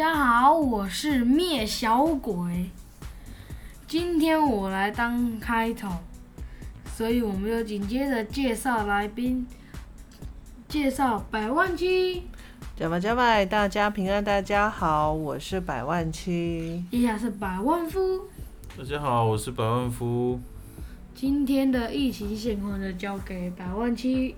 大家好，我是灭小鬼。今天我来当开头，所以我们就紧接着介绍来宾，介绍百万七。加麦加麦，大家平安，大家好，我是百万七。接下是百万夫。大家好，我是百万夫。今天的疫情现况就交给百万七。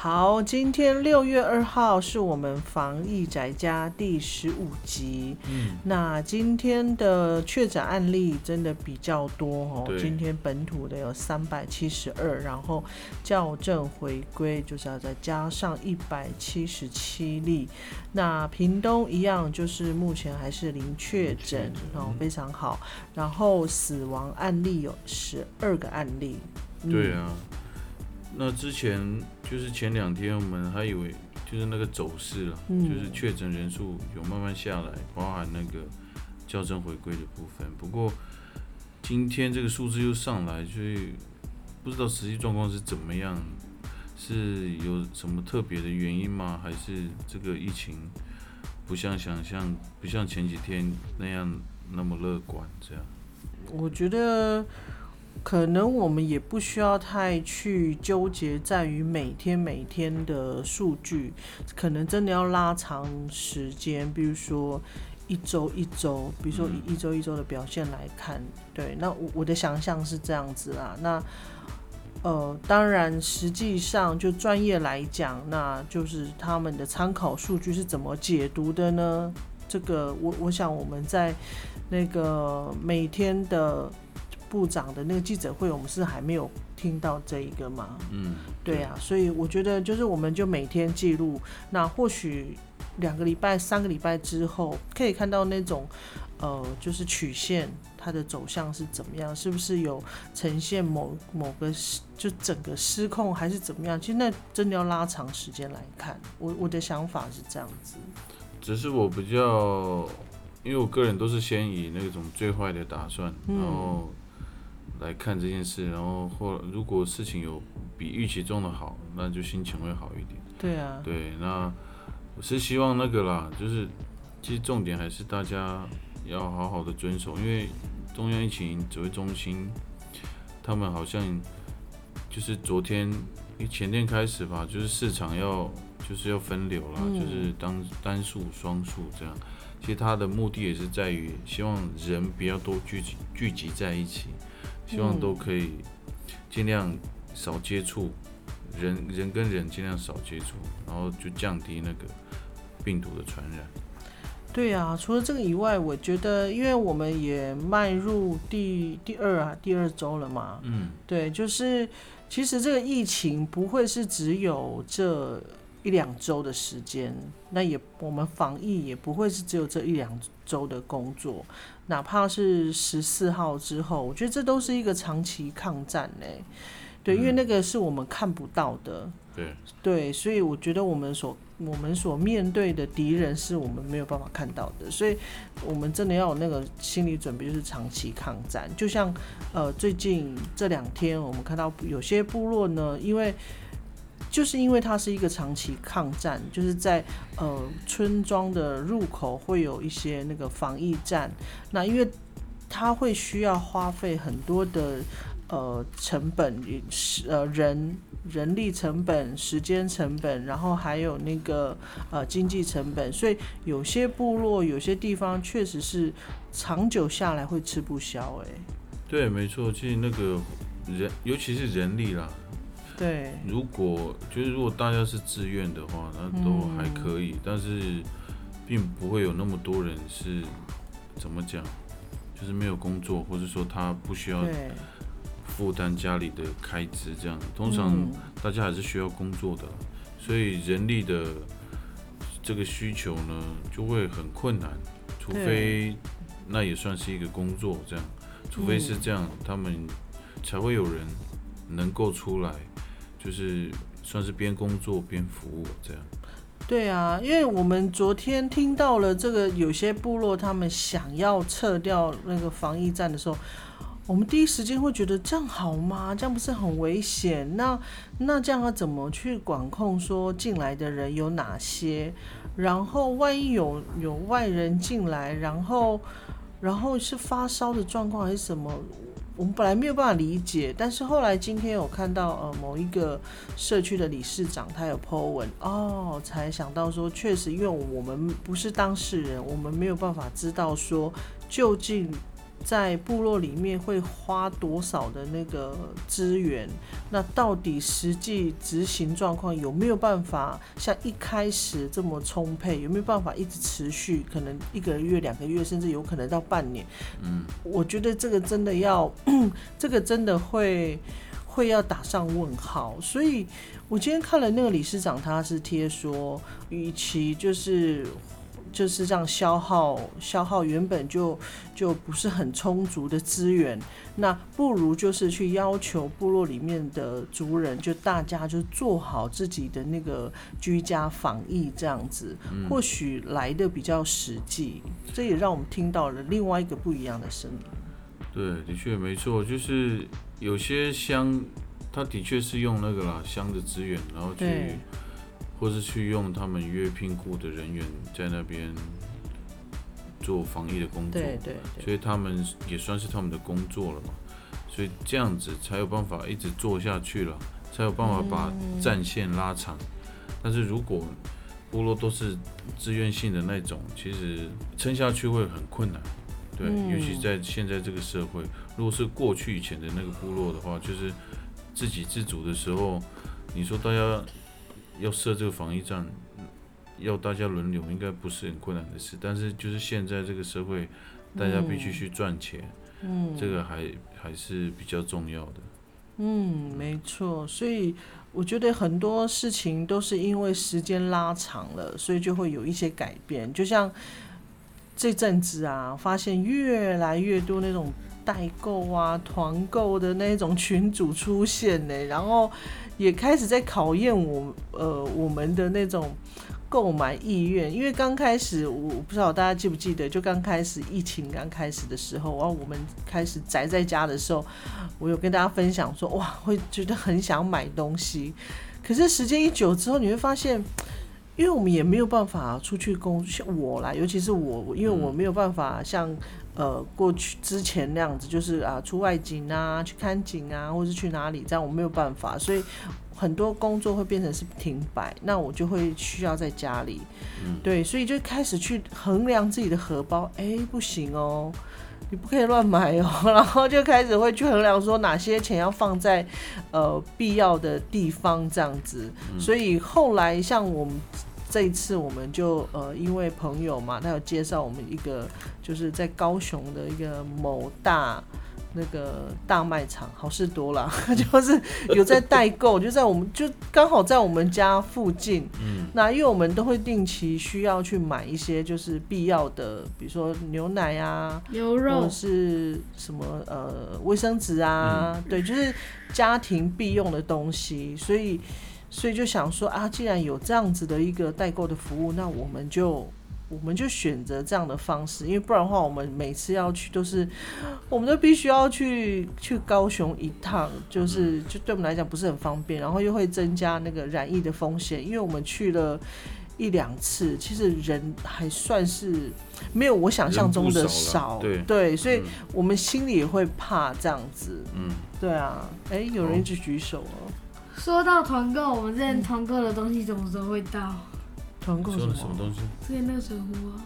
好，今天六月二号是我们防疫宅家第十五集。嗯，那今天的确诊案例真的比较多哦。今天本土的有三百七十二，然后校正回归就是要再加上一百七十七例。那屏东一样，就是目前还是零确诊哦，非常好。然后死亡案例有十二个案例。对啊。那之前就是前两天，我们还以为就是那个走势了，就是确诊人数有慢慢下来，包含那个校正回归的部分。不过今天这个数字又上来，所以不知道实际状况是怎么样，是有什么特别的原因吗？还是这个疫情不像想象，不像前几天那样那么乐观？这样，我觉得。可能我们也不需要太去纠结在于每天每天的数据，可能真的要拉长时间，比如说一周一周，比如说以一周一周的表现来看，对，那我我的想象是这样子啦。那呃，当然实际上就专业来讲，那就是他们的参考数据是怎么解读的呢？这个我我想我们在那个每天的。部长的那个记者会，我们是还没有听到这一个吗？嗯，对啊，所以我觉得就是我们就每天记录，那或许两个礼拜、三个礼拜之后，可以看到那种呃，就是曲线它的走向是怎么样，是不是有呈现某某个就整个失控还是怎么样？其实那真的要拉长时间来看。我我的想法是这样子，只是我比较，因为我个人都是先以那种最坏的打算，然后。来看这件事，然后或如果事情有比预期中的好，那就心情会好一点。对啊，对，那我是希望那个啦，就是其实重点还是大家要好好的遵守，因为中央疫情指挥中心他们好像就是昨天前天开始吧，就是市场要就是要分流了，就是单单数双数这样。其实他的目的也是在于希望人不要多聚集聚集在一起。希望都可以尽量少接触人，人跟人尽量少接触，然后就降低那个病毒的传染。对啊，除了这个以外，我觉得，因为我们也迈入第第二啊第二周了嘛，嗯，对，就是其实这个疫情不会是只有这。一两周的时间，那也我们防疫也不会是只有这一两周的工作，哪怕是十四号之后，我觉得这都是一个长期抗战嘞。对，因为那个是我们看不到的。对对，所以我觉得我们所我们所面对的敌人是我们没有办法看到的，所以我们真的要有那个心理准备，就是长期抗战。就像呃，最近这两天我们看到有些部落呢，因为就是因为它是一个长期抗战，就是在呃村庄的入口会有一些那个防疫站，那因为它会需要花费很多的呃成本，呃人人力成本、时间成本，然后还有那个呃经济成本，所以有些部落、有些地方确实是长久下来会吃不消。哎，对，没错，其实那个人，尤其是人力啦。对，如果就是如果大家是自愿的话，那都还可以，但是并不会有那么多人是怎么讲，就是没有工作，或者说他不需要负担家里的开支，这样。通常大家还是需要工作的，所以人力的这个需求呢就会很困难，除非那也算是一个工作，这样，除非是这样，他们才会有人能够出来。就是算是边工作边服务这样。对啊，因为我们昨天听到了这个，有些部落他们想要撤掉那个防疫站的时候，我们第一时间会觉得这样好吗？这样不是很危险？那那这样要怎么去管控说进来的人有哪些？然后万一有有外人进来，然后然后是发烧的状况还是什么？我们本来没有办法理解，但是后来今天有看到呃某一个社区的理事长他有 po 文哦，才想到说确实，因为我们不是当事人，我们没有办法知道说究竟。在部落里面会花多少的那个资源？那到底实际执行状况有没有办法像一开始这么充沛？有没有办法一直持续？可能一个月、两个月，甚至有可能到半年。嗯，我觉得这个真的要，这个真的会会要打上问号。所以我今天看了那个理事长，他是贴说，与其就是。就是这样消耗消耗原本就就不是很充足的资源，那不如就是去要求部落里面的族人，就大家就做好自己的那个居家防疫这样子，或许来的比较实际。这也让我们听到了另外一个不一样的声音。对，的确没错，就是有些乡，他的确是用那个啦乡的资源，然后去。或是去用他们约聘雇的人员在那边做防疫的工作，对对，所以他们也算是他们的工作了嘛，所以这样子才有办法一直做下去了，才有办法把战线拉长。但是如果部落都是自愿性的那种，其实撑下去会很困难，对，尤其在现在这个社会，如果是过去以前的那个部落的话，就是自给自足的时候，你说大家。要设这个防疫站，要大家轮流，应该不是很困难的事。但是就是现在这个社会，大家必须去赚钱，嗯，这个还还是比较重要的。嗯，没错。所以我觉得很多事情都是因为时间拉长了，所以就会有一些改变。就像这阵子啊，发现越来越多那种代购啊、团购的那种群组出现呢，然后。也开始在考验我，呃，我们的那种购买意愿。因为刚开始，我不知道大家记不记得，就刚开始疫情刚开始的时候，然后我们开始宅在家的时候，我有跟大家分享说，哇，会觉得很想买东西。可是时间一久之后，你会发现，因为我们也没有办法出去工，像我啦，尤其是我，因为我没有办法像。呃，过去之前那样子，就是啊，出外景啊，去看景啊，或者是去哪里，这样我没有办法，所以很多工作会变成是停摆，那我就会需要在家里，对，所以就开始去衡量自己的荷包，哎，不行哦，你不可以乱买哦，然后就开始会去衡量说哪些钱要放在呃必要的地方这样子，所以后来像我们。这一次我们就呃，因为朋友嘛，他有介绍我们一个，就是在高雄的一个某大那个大卖场，好事多了，就是有在代购，就在我们就刚好在我们家附近。嗯。那因为我们都会定期需要去买一些就是必要的，比如说牛奶啊、牛肉，或者是什么呃卫生纸啊，对，就是家庭必用的东西，所以。所以就想说啊，既然有这样子的一个代购的服务，那我们就我们就选择这样的方式，因为不然的话，我们每次要去都是，我们都必须要去去高雄一趟，就是就对我们来讲不是很方便，然后又会增加那个染疫的风险，因为我们去了一两次，其实人还算是没有我想象中的少，对对，所以我们心里也会怕这样子，嗯，对啊，哎，有人一直举手哦。说到团购，我们之前团购的东西什么时候会到？团购什么东西？之前那个水壶啊。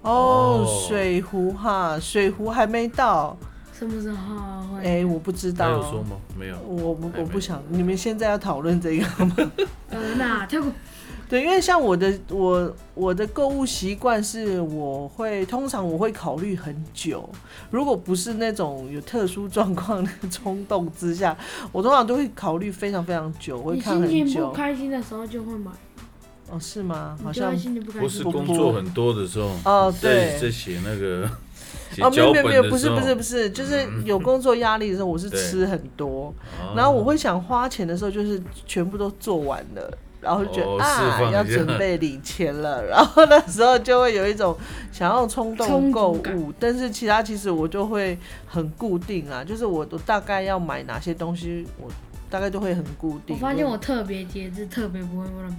哦，水壶哈，水壶还没到。什么时候会？哎，我不知道。有说吗？没有。我我不想，你们现在要讨论这个吗？呃，那跳过。对，因为像我的我我的购物习惯是，我会通常我会考虑很久，如果不是那种有特殊状况的 冲动之下，我通常都会考虑非常非常久，我会看很久。心情不开心的时候就会买。哦，是吗？好像不是工作很多的时候哦，对，在写那个。哦，没有没有没有，不是不是不是，就是有工作压力的时候，我是吃很多，然后我会想花钱的时候，就是全部都做完了。然后就觉得、哦啊要准备领钱了，然后那时候就会有一种想要冲动冲购物，但是其他其实我就会很固定啊，就是我都大概要买哪些东西，我大概都会很固定。我发现我特别节制，特别不会乱买。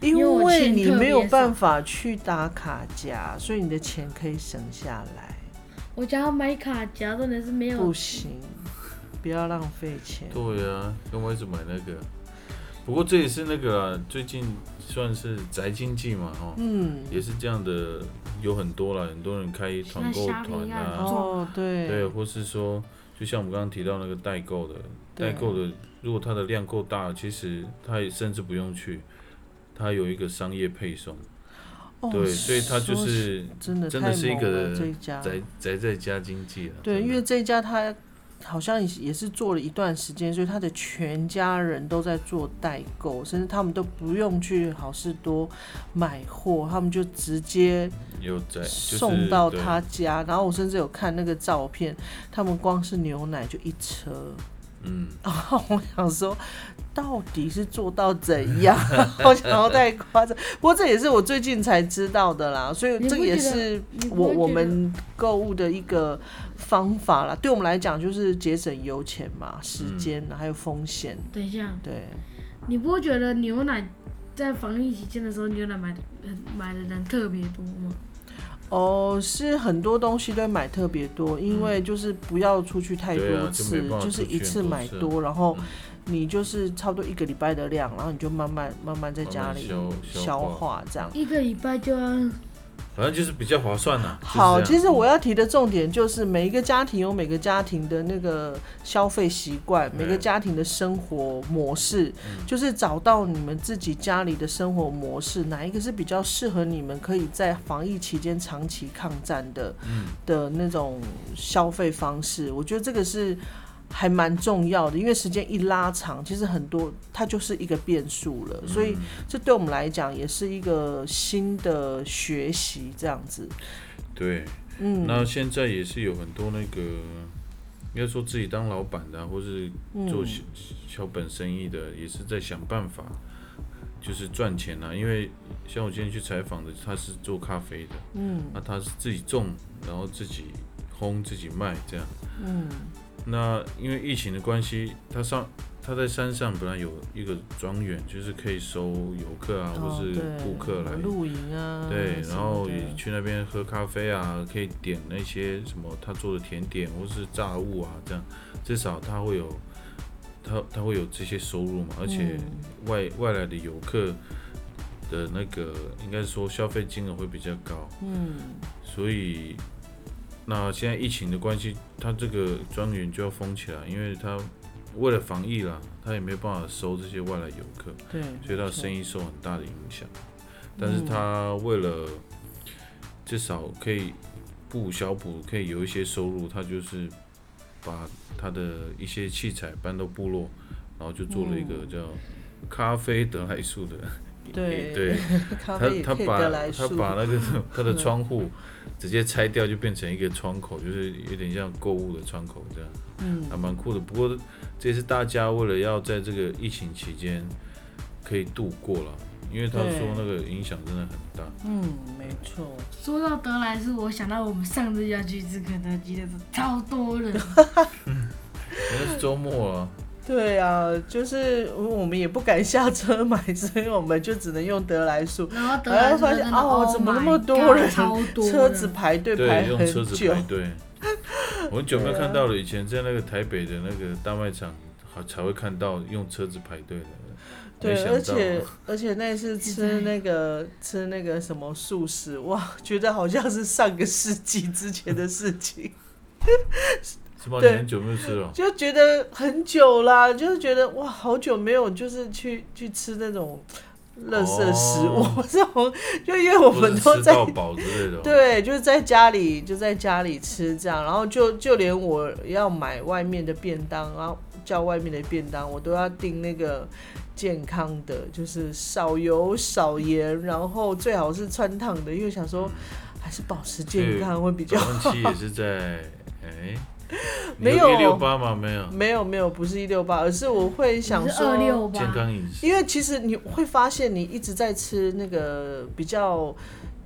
因因为你没有办法去打卡夹，所以你的钱可以省下来。我想要买卡夹，真的是没有不行，不要浪费钱。对啊，跟我一直买那个。不过这也是那个啦，最近算是宅经济嘛，哦，嗯，也是这样的，有很多啦，很多人开团购团啊，哦，对，对，或是说，就像我们刚刚提到那个代购的，代购的，如果它的量够大，其实它也甚至不用去，它有一个商业配送，哦对，所以它就是真的真的是一个宅宅在家经济了。对，因为这一家他好像也是做了一段时间，所以他的全家人都在做代购，甚至他们都不用去好事多买货，他们就直接送到他家。然后我甚至有看那个照片，他们光是牛奶就一车。嗯，然后我想说，到底是做到怎样？我想要太夸张，不过这也是我最近才知道的啦，所以这也是我我们购物的一个方法啦。对我们来讲，就是节省油钱嘛、时嗯间还有风险。等一下，对，你不会觉得牛奶在防疫期间的时候，牛奶买的很买的人特别多吗？哦，是很多东西都买特别多，因为就是不要出去太对啊就多次，就是一次买多，然后嗯你就是差不多一个礼拜的量，然后你就慢慢慢慢在家里消化化这样。一个礼拜就要反正就是比较划算呐。就是好，其实我要提的重点就是每一个家庭有每个家庭的那个消费习惯，每个嗯家庭的生活模式，就是找到你们自己家里的生活模式，哪一个是比较适合你们可以在防疫期间长期抗战的嗯的那种消费方式，我觉得这个是。还蛮重要的，因为时间一拉长，其实很多它就是一个变数了，所以嗯这对我们来讲也是一个新的学习，这样子。对，嗯，那现在也是有很多那个，应该说自己当老板的、啊，或是做嗯小小本生意的，也是在想办法，就是赚钱啊。因为像我今天去采访的，他是做咖啡的，嗯那他是自己种，然后自己烘、自己卖这样。嗯那因为疫情的关系，他上他在山上本来有一个庄园，就是可以收游客啊，或是顾客来。露营啊，对，然后也去那边喝咖啡啊，可以点那些什么他做的甜点或是炸物啊，这样。至少他会有他他会有这些收入嘛，而且嗯。外外来的游客的那个应该说消费金额会比较高，嗯。所以那现在疫情的关系，他这个庄园就要封起来，因为他为了防疫啦，他也没有办法收这些外来游客。对，所以他的生意意受很大的影响。但是他为了至少可以不无小补，可以有一些收入，他就是把他的一些器材搬到部落，然后就做了一个叫咖啡德莱树的，对对，他他把他把那个 他的窗户直接拆掉，就变成一个窗口，就是有点像购物的窗口这样。嗯还蛮酷的。不过这也是大家为了要在这个疫情期间可以度过了，因为他说那个影响真的很大。嗯，没错，说到德莱斯，我想到我们上次要去吃肯德基的时候，超多人，那是周末啊，对啊，就是我们也不敢下车买，所以我们就只能用得来速。然后发现哦 Oh 怎么那么多人超多车子排队排对，用很车子久排，队。我很久没看到了，以前在那个台北的那个大卖场，好才会看到用车子排队的。对，而且而且那次吃那个吃那个什么素食，哇，觉得好像是上个世纪之前的事情，是吗？你对很久没有吃了？就觉得很久啦，就是觉得哇，好久没有就是去去吃那种垃圾食物，哦这种就因为我们都在。对，就是在家里就在家里吃这样，然后就就连我要买外面的便当，然后叫外面的便当，我都要订那个健康的，就是少油少盐，然后最好是穿烫的，因为想说还是保持健康会比较早上期也是在哎 没有一六八吗？没有，没有没有，不是一六八，而是我会想说，二六健，康饮食。因为其实你会发现，你一直在吃那个比较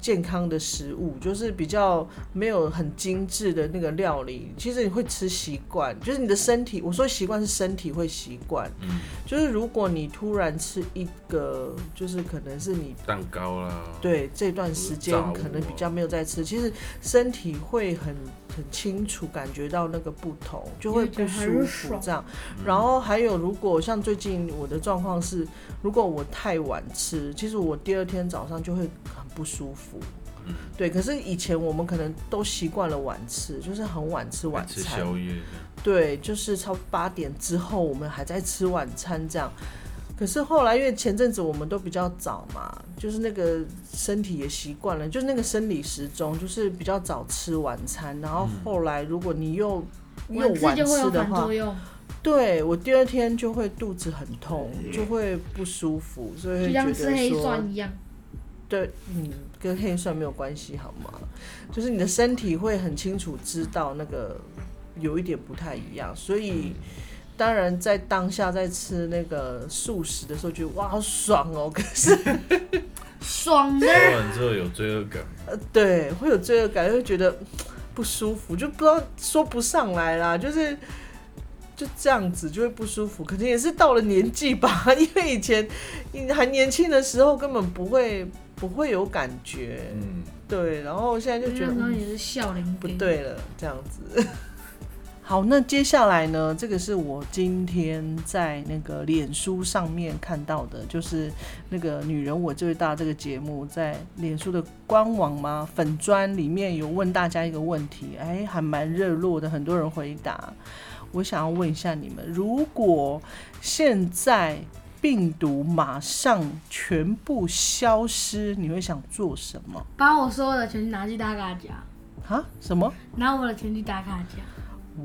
健康的食物，就是比较没有很精致的那个料理，其实你会吃习惯，就是你的身体，我说习惯是身体会习惯，嗯，就是如果你突然吃一个，就是可能是你蛋糕啦，对这段时间可能比较没有在吃，其实身体会很很清楚感觉到那个不同，就会不舒服这样。然后还有，如果像最近我的状况是，如果我太晚吃，其实我第二天早上就会很不舒服。嗯对，可是以前我们可能都习惯了晚吃，就是很晚吃晚吃餐。宵夜。对，就是超八点之后，我们还在吃晚餐这样。可是后来，因为前阵子我们都比较早嘛，就是那个身体也习惯了，就是那个生理时钟，就是比较早吃晚餐。然后后来，如果你又、又晚晚吃的话对我第二天就会肚子很痛，就会不舒服，所以就会觉像吃黑得说，蒜一样。对，嗯，跟黑蒜没有关系好吗？就是你的身体会很清楚知道那个有一点不太一样，所以当然在当下在吃那个素食的时候，觉得哇好爽哦。可是爽的吃，完之后有罪恶感，呃，对，会有罪恶感，会觉得嗯不舒服，就不知道说不上来啦，就是。就这样子就会不舒服，可能也是到了年纪吧，因为以前你还年轻的时候根本不会不会有感觉，嗯，对，然后现在就觉得嗯那时候也是笑脸不对了，这样子。好，那接下来呢？这个是我今天在那个脸书上面看到的，就是那个“女人我最大”这个节目在脸书的官网吗粉砖里面有问大家一个问题，哎，还蛮热络的，很多人回答。我想要问一下你们，如果现在病毒马上全部消失，你会想做什么？把我所有的钱拿去打卡奖，啊？什么？拿我的钱去打卡夹，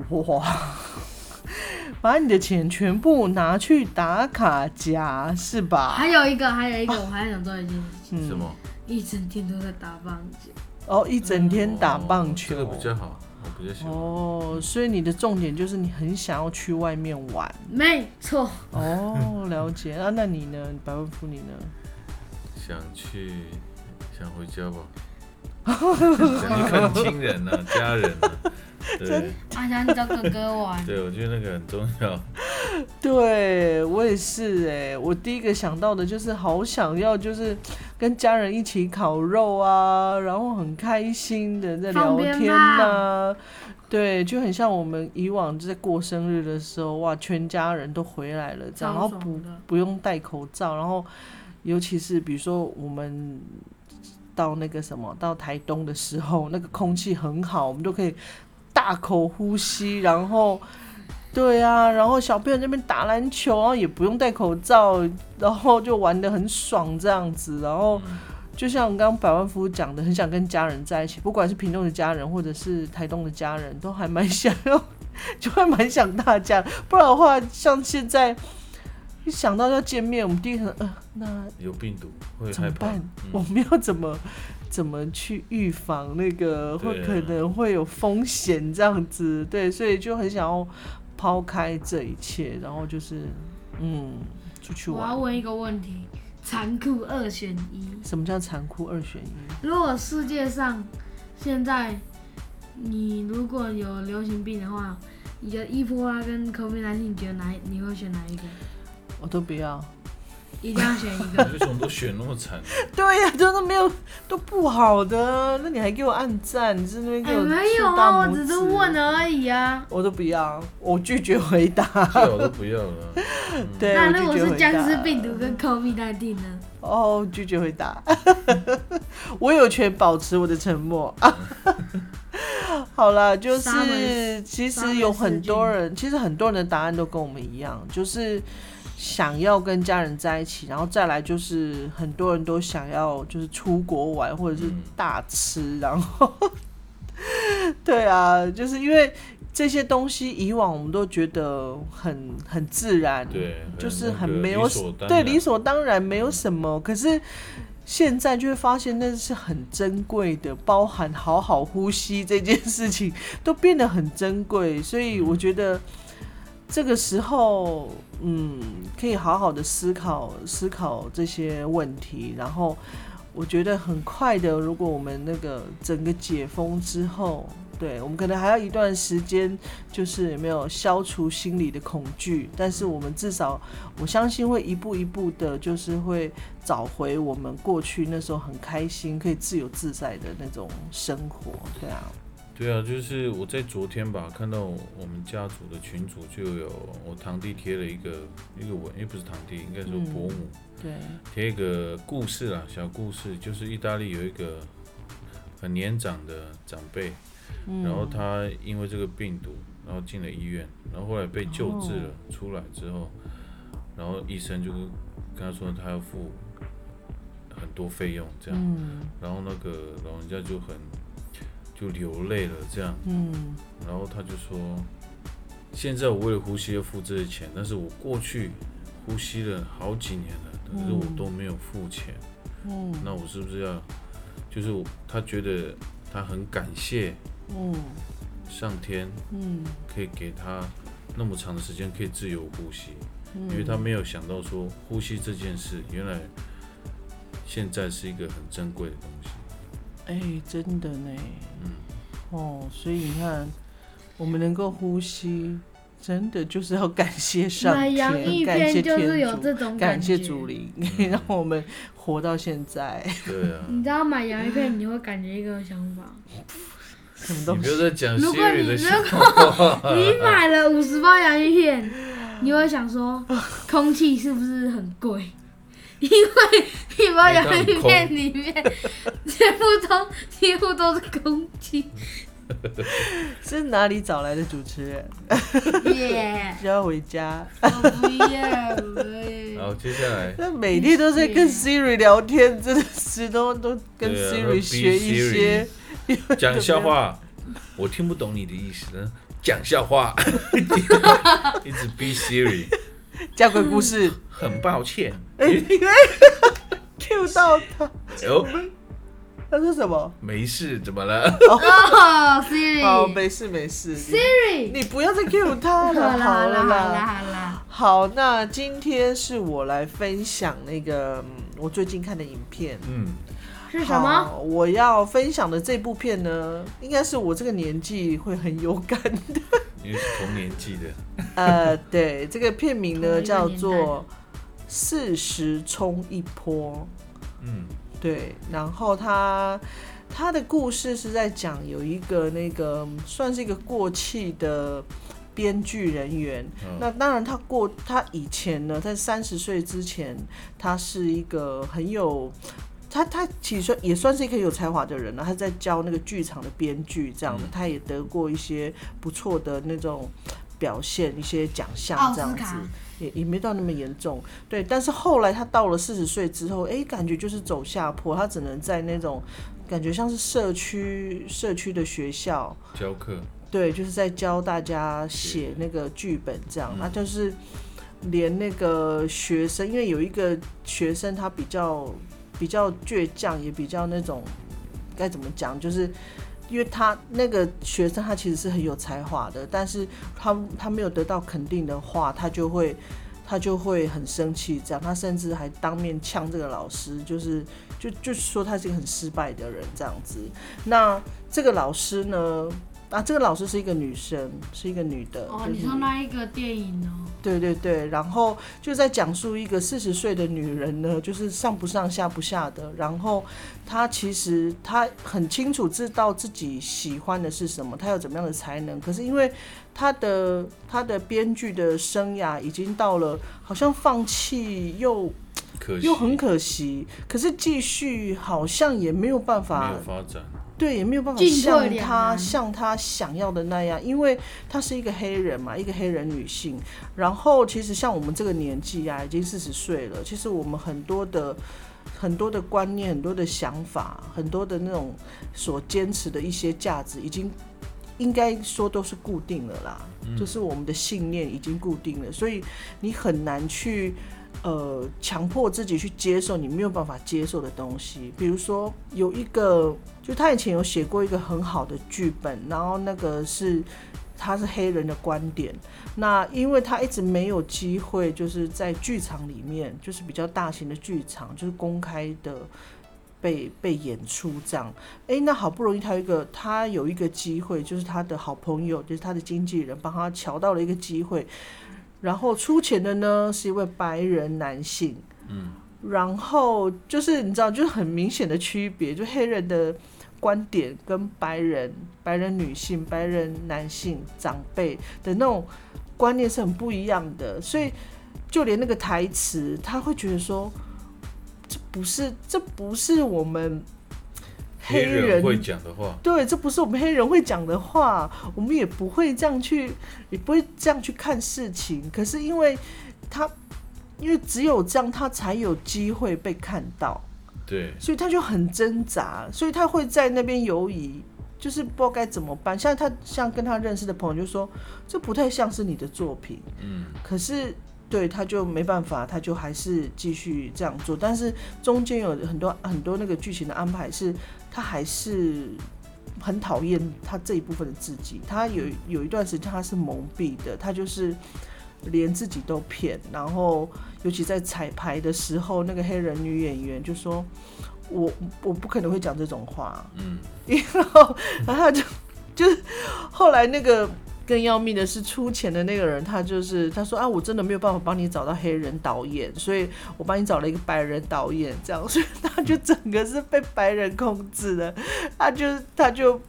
哇！把你的钱全部拿去打卡夹是吧？还有一个，还有一个，我还想做一件事情，嗯什么？一整天都在打棒球。哦，一整天打棒球，哦这个比较好，我比较喜欢。哦，所以你的重点就是你很想要去外面玩。没错，哦，了解。啊，那你呢？百万富你呢？想去，想回家吧，想去看亲人啊、家人呐、对，啊，想找哥哥玩。对，我觉得那个很重要。对我也是哎，我第一个想到的就是好想要，就是跟家人一起烤肉啊，然后很开心的在聊天呐、对，就很像我们以往在过生日的时候，哇，全家人都回来了，这样，然后不不用戴口罩，然后尤其是比如说我们到那个什么到台东的时候，那个空气很好，我们都可以大口呼吸，然后。对啊，然后小朋友那边打篮球，然后也不用戴口罩，然后就玩的很爽这样子。然后就像刚刚百万夫讲的，很想跟家人在一起，不管是屏东的家人或者是台东的家人，都还蛮想要，就会蛮想大家。不然的话，像现在一想到要见面，我们第一个呃，那有病毒会害怕怎么办？？我嗯，们要怎么怎么去预防那个会可能会有风险这样子？对，所以就很想要抛开这一切，然后就是嗯，出去玩。我要问一个问题：残酷二选一。什么叫残酷二选一？如果世界上现在你如果有流行病的话，你觉得伊波拉跟 COVID-19，你觉得哪一你会选哪一个？我都不要。一定要选一个。为什么都选那么惨？对呀、真的没有都不好的，那你还给我按赞，你是那边给哎，我没有啊，我只是指问而已啊。我都不要，我拒绝回答。最好都不要了。对，那如果是僵尸病毒跟 COVID-19 呢？哦，拒绝回答。我有权保持我的沉默。好了，就是其实有很多人，其实很多人的答案都跟我们一样，就是想要跟家人在一起，然后再来就是很多人都想要就是出国玩或者是嗯大吃，然后 对啊，就是因为这些东西以往我们都觉得很很自然，对，就是很没有对理所当然没有什么，可是现在就会发现那是很珍贵的，包含好好呼吸这件事情都变得很珍贵，所以我觉得这个时候，嗯，可以好好的思考思考这些问题，然后我觉得很快的，如果我们那个整个解封之后。对我们可能还要一段时间，就是没有消除心理的恐惧，但是我们至少我相信会一步一步的，就是会找回我们过去那时候很开心、可以自由自在的那种生活。对啊，对啊，就是我在昨天吧，看到我们家族的群主就有我堂弟贴了一个一个文，也不是堂弟，应该说伯母，对，贴一个故事啦，小故事，就是意大利有一个很年长的长辈。然后他因为这个病毒，然后进了医院，然后后来被救治了，出来之后，然后医生就跟他说他要付很多费用，这样，然后那个老人家就很就流泪了，这样，然后他就说，现在我为了呼吸要付这些钱，但是我过去呼吸了好几年了，但是我都没有付钱，那我是不是要，就是他觉得他很感谢。嗯，上天嗯。可以给他那么长的时间可以自由呼吸，因为他没有想到说呼吸这件事原来现在是一个很珍贵的东西。哎，真的呢。嗯。哦，所以你看，我们能够呼吸，真的就是要感谢上天，感谢天主，感谢主灵，让我们活到现在。对啊。你知道买洋芋片，你会感觉一个想法。你不要再讲如果你 如果你买了五十包洋芋片，你会想说，空气是不是很贵？因为一包洋芋片里面全部都几乎都是空气。是哪里找来的主持人？要回家。我不要。好，接下来。那每天都在跟 Siri 聊天，真的是都都跟 Siri 学一些。讲笑话，我听不懂你的意思呢。讲笑话，一直逼 Siri 讲鬼故事。很抱歉，因为 Q 到他。哦，他说什么？没事，怎么了？哦，Siri。好，没事没事。Siri，你不要再 Q 他了。好了好了好了好了。好，那今天是我来分享那个我最近看的影片。嗯。是什么？我要分享的这部片呢，应该是我这个年纪会很有感的。因为是同年纪的。呃，对，这个片名呢叫做《四十冲一波》。嗯，对。然后他他的故事是在讲有一个那个算是一个过气的编剧人员。那当然，他过他以前呢，在三十岁之前，他是一个很有。他他其实也算是一个有才华的人了，他在教那个剧场的编剧这样的，他也得过一些不错的那种表现，一些奖项这样子，也也没到那么严重。对，但是后来他到了四十岁之后，哎，感觉就是走下坡，他只能在那种感觉像是社区社区的学校教课，对，就是在教大家写那个剧本这样，那就是连那个学生，因为有一个学生他比较。比较倔强，也比较那种该怎么讲，就是因为他那个学生，他其实是很有才华的，但是他他没有得到肯定的话，他就会他就会很生气，这样他甚至还当面呛这个老师，就是就就是说他是一个很失败的人这样子。那这个老师呢？啊，这个老师是一个女生，是一个女的。哦，你说那一个电影哦？对对对，然后就在讲述一个四十岁的女人呢，就是上不上下不下的。然后她其实她很清楚知道自己喜欢的是什么，她有怎么样的才能。可是因为她的她的编剧的生涯已经到了好像放弃又又很可惜，可是继续好像也没有办法发展。对，也没有办法像他像他想要的那样，因为他是一个黑人嘛，一个黑人女性。然后其实像我们这个年纪啊，已经四十岁了，其实我们很多的很多的观念、很多的想法、很多的那种所坚持的一些价值，已经应该说都是固定了啦。就是我们的信念已经固定了，所以你很难去呃强迫自己去接受你没有办法接受的东西。比如说有一个，就他以前有写过一个很好的剧本，然后那个是他是黑人的观点。那因为他一直没有机会，就是在剧场里面，就是比较大型的剧场，就是公开的被被演出这样。哎，那好不容易他有一个，他有一个机会，就是他的好朋友，就是他的经纪人帮他瞧到了一个机会。然后出钱的呢是一位白人男性，嗯，然后就是你知道，就是很明显的区别，就黑人的观点跟白人、白人女性、白人男性长辈的那种。观念是很不一样的，所以就连那个台词，他会觉得说，这不是，这不是我们黑人会讲的话。对，这不是我们黑人会讲的话，我们也不会这样去，也不会这样去看事情。可是因为他，因为只有这样，他才有机会被看到。对，所以他就很挣扎，所以他会在那边犹疑。就是不知道该怎么办。像他像跟他认识的朋友就说，这不太像是你的作品。嗯，可是对他就没办法，他就还是继续这样做。但是中间有很多很多那个剧情的安排，是他还是很讨厌他这一部分的自己。他有有一段时间他是蒙蔽的，他就是连自己都骗。然后尤其在彩排的时候，那个黑人女演员就说。我我不可能会讲这种话，嗯，然后然后就就是后来那个更要命的是出钱的那个人，他就是他说啊，我真的没有办法帮你找到黑人导演，所以我帮你找了一个白人导演，这样，所以他就整个是被白人控制的，他就他就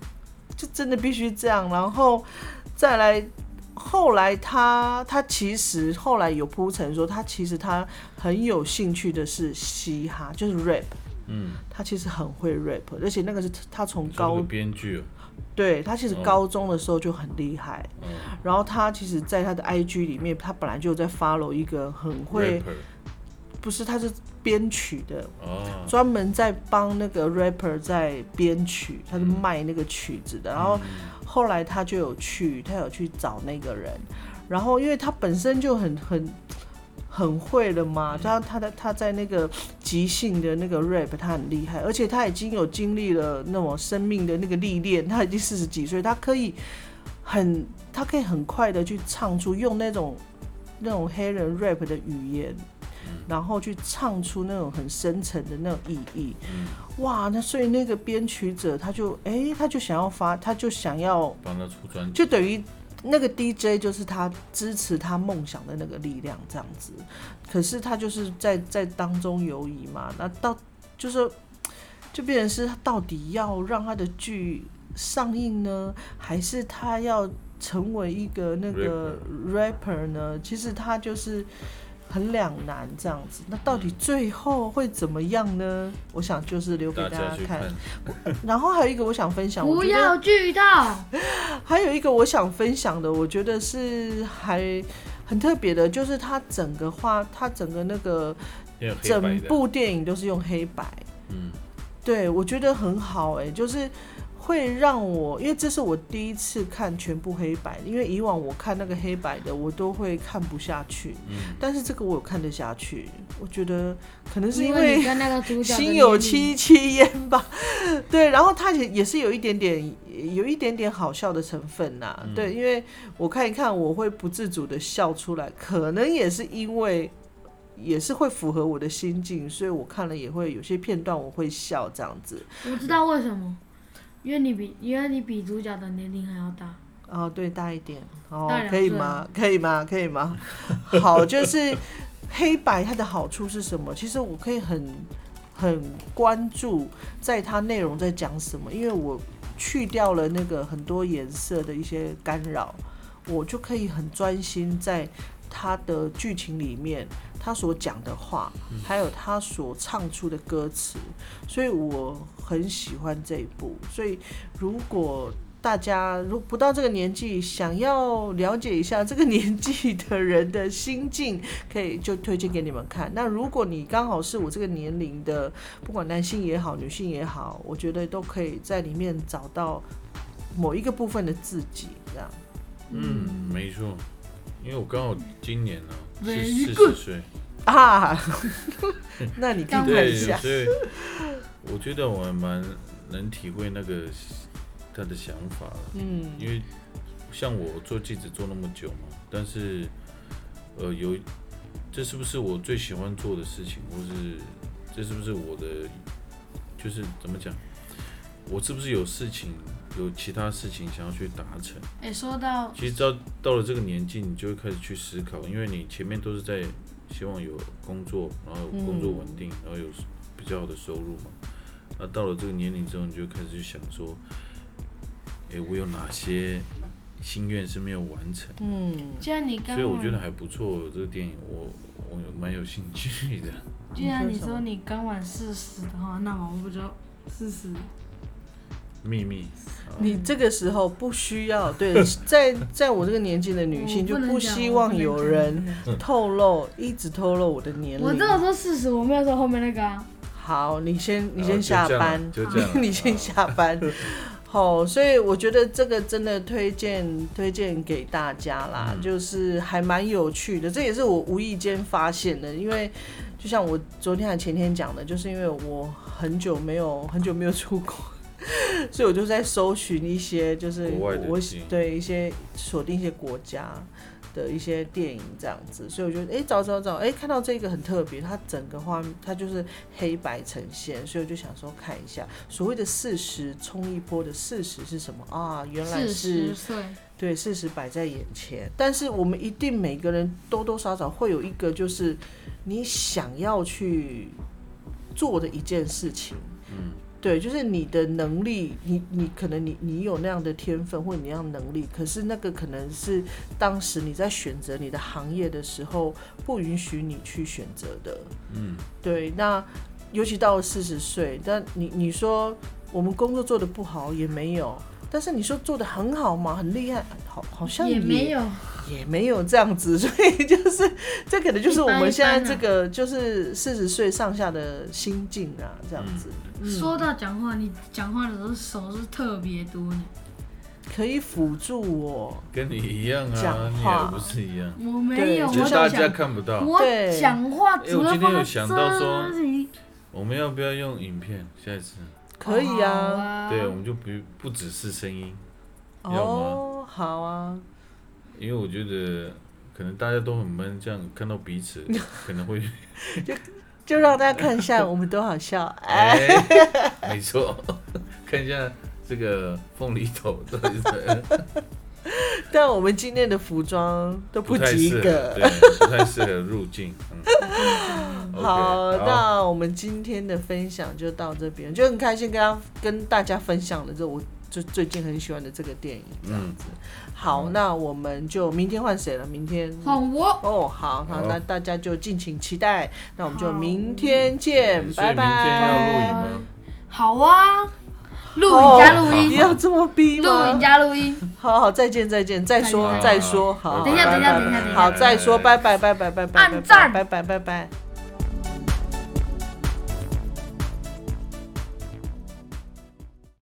就真的必须这样，然后再来后来他他其实后来有铺陈说，他其实他很有兴趣的是嘻哈，就是 rap。嗯，他其实很会 rap，而且那个是他从高编剧，对他其实高中的时候就很厉害。嗯，然后他其实，在他的 IG 里面，他本来就在 follow 一个很会，不是他是编曲的，哦，专门在帮那个 rapper 在编曲，他是卖那个曲子的。然后后来他就有去，他有去找那个人，然后因为他本身就很很。很会了吗？他他的他在那个即兴的那个 rap，他很厉害，而且他已经有经历了那种生命的那个历练，他已经四十几岁，他可以很他可以很快的去唱出用那种那种黑人 rap 的语言，然后去唱出那种很深沉的那种意义。哇，那所以那个编曲者他就哎，他就想要发，他就想要帮他出专辑，就等于。那个 DJ 就是他支持他梦想的那个力量，这样子。可是他就是在在当中游移嘛，那到就是就变成是他到底要让他的剧上映呢，还是他要成为一个那个 rapper 呢？其实他就是。很两难这样子，那到底最后会怎么样呢？我想就是留给大家看。然后还有一个我想分享，不要剧透。还有一个我想分享的，我觉得是还很特别的，就是它整个画，它整个那个整部电影都是用黑白。嗯，对我觉得很好哎，就是。会让我，因为这是我第一次看全部黑白，因为以往我看那个黑白的，我都会看不下去。嗯，但是这个我有看得下去，我觉得可能是因为心有戚戚焉吧。对，然后它也也是有一点点，有一点点好笑的成分呐。对，因为我看一看，我会不自主的笑出来，可能也是因为也是会符合我的心境，所以我看了也会有些片段我会笑这样子。我知道为什么。因为你比因为你比主角的年龄还要大哦，对，大一点哦，可以吗？可以吗？可以吗？好，就是黑白它的好处是什么？其实我可以很很关注在它内容在讲什么，因为我去掉了那个很多颜色的一些干扰，我就可以很专心在他的剧情里面。他所讲的话，还有他所唱出的歌词，所以我很喜欢这一部。所以如果大家如不到这个年纪，想要了解一下这个年纪的人的心境，可以就推荐给你们看。那如果你刚好是我这个年龄的，不管男性也好，女性也好，我觉得都可以在里面找到某一个部分的自己。这样，嗯，没错。因为我刚好今年呢是四十岁，啊，那你可以看对，一下。所以我觉得我还蛮能体会那个他的想法了，嗯因为像我做记者做那么久嘛，但是呃有这是不是我最喜欢做的事情，或是这是不是我的就是怎么讲，我是不是有事情有其他事情想要去达成？哎、说到其实到到了这个年纪，你就会开始去思考，因为你前面都是在希望有工作，然后工作稳定，然后有比较好的收入嘛。那到了这个年龄之后，你就开始去想说，诶，我有哪些心愿是没有完成？嗯，既然你刚，所以我觉得还不错，这个电影我我蛮有兴趣的。既然你说你刚满四十的话，那我不就四十？秘密，你这个时候不需要对，在在我这个年纪的女性就不希望有人透露，一直透露我的年龄。我只有说事实，我没有说后面那个啊。好，你先 你先下班，你先下班。好，所以我觉得这个真的推荐推荐给大家啦，嗯就是还蛮有趣的，这也是我无意间发现的，因为就像我昨天还前天讲的，就是因为我很久没有很久没有出国。所以我就在搜寻一些，就是国外的我对一些锁定一些国家的一些电影这样子，所以我觉得哎、诶找找找，哎、看到这个很特别，它整个画面它就是黑白呈现，所以我就想说看一下所谓的事实冲一波的事实是什么啊？原来是，对事实摆在眼前，但是我们一定每个人多多少少会有一个就是你想要去做的一件事情。嗯，对，就是你的能力，你你可能你你有那样的天分或者你那样能力，可是那个可能是当时你在选择你的行业的时候不允许你去选择的。嗯，对，那尤其到了四十岁，但你你说我们工作做的不好也没有，但是你说做的很好嘛？很厉害，好好像也没有。也没有这样子，所以就是这可能就是我们现在这个就是四十岁上下的心境啊，这样子。嗯说到讲话，你讲话的时候手是特别多呢。可以辅助我。跟你一样讲啊，你话也不是一样，我没有，对我大家讲看不到。我对讲话哎主要我今天有想到说这里我们要不要用影片？下一次，可以好啊，啊，对，我们就不不只是声音？哦，好啊，因为我觉得可能大家都很闷，这样看到彼此可能会，就让大家看一下我们多好笑。哎，哎，没错，看一下这个凤梨头到底是但我们今天的服装都不及格。对，不太适合入境。嗯，好那我们今天的分享就到这边，就很开心跟大跟大家分享了这我就最近很喜欢的这个电影。嗯，好，那我们就明天换谁了？明天换我。哦，好，好，那大家就敬请期待。那我们就明天见，拜所以明天要录影拜。吗？好啊，录影加录音你音，要这么逼录吗影？加录音。好好，再见，再见，再说，再说，好，等一下，等一下，等一下，等一下。好，再说，拜拜，拜拜，拜拜，按赞拜拜，拜拜。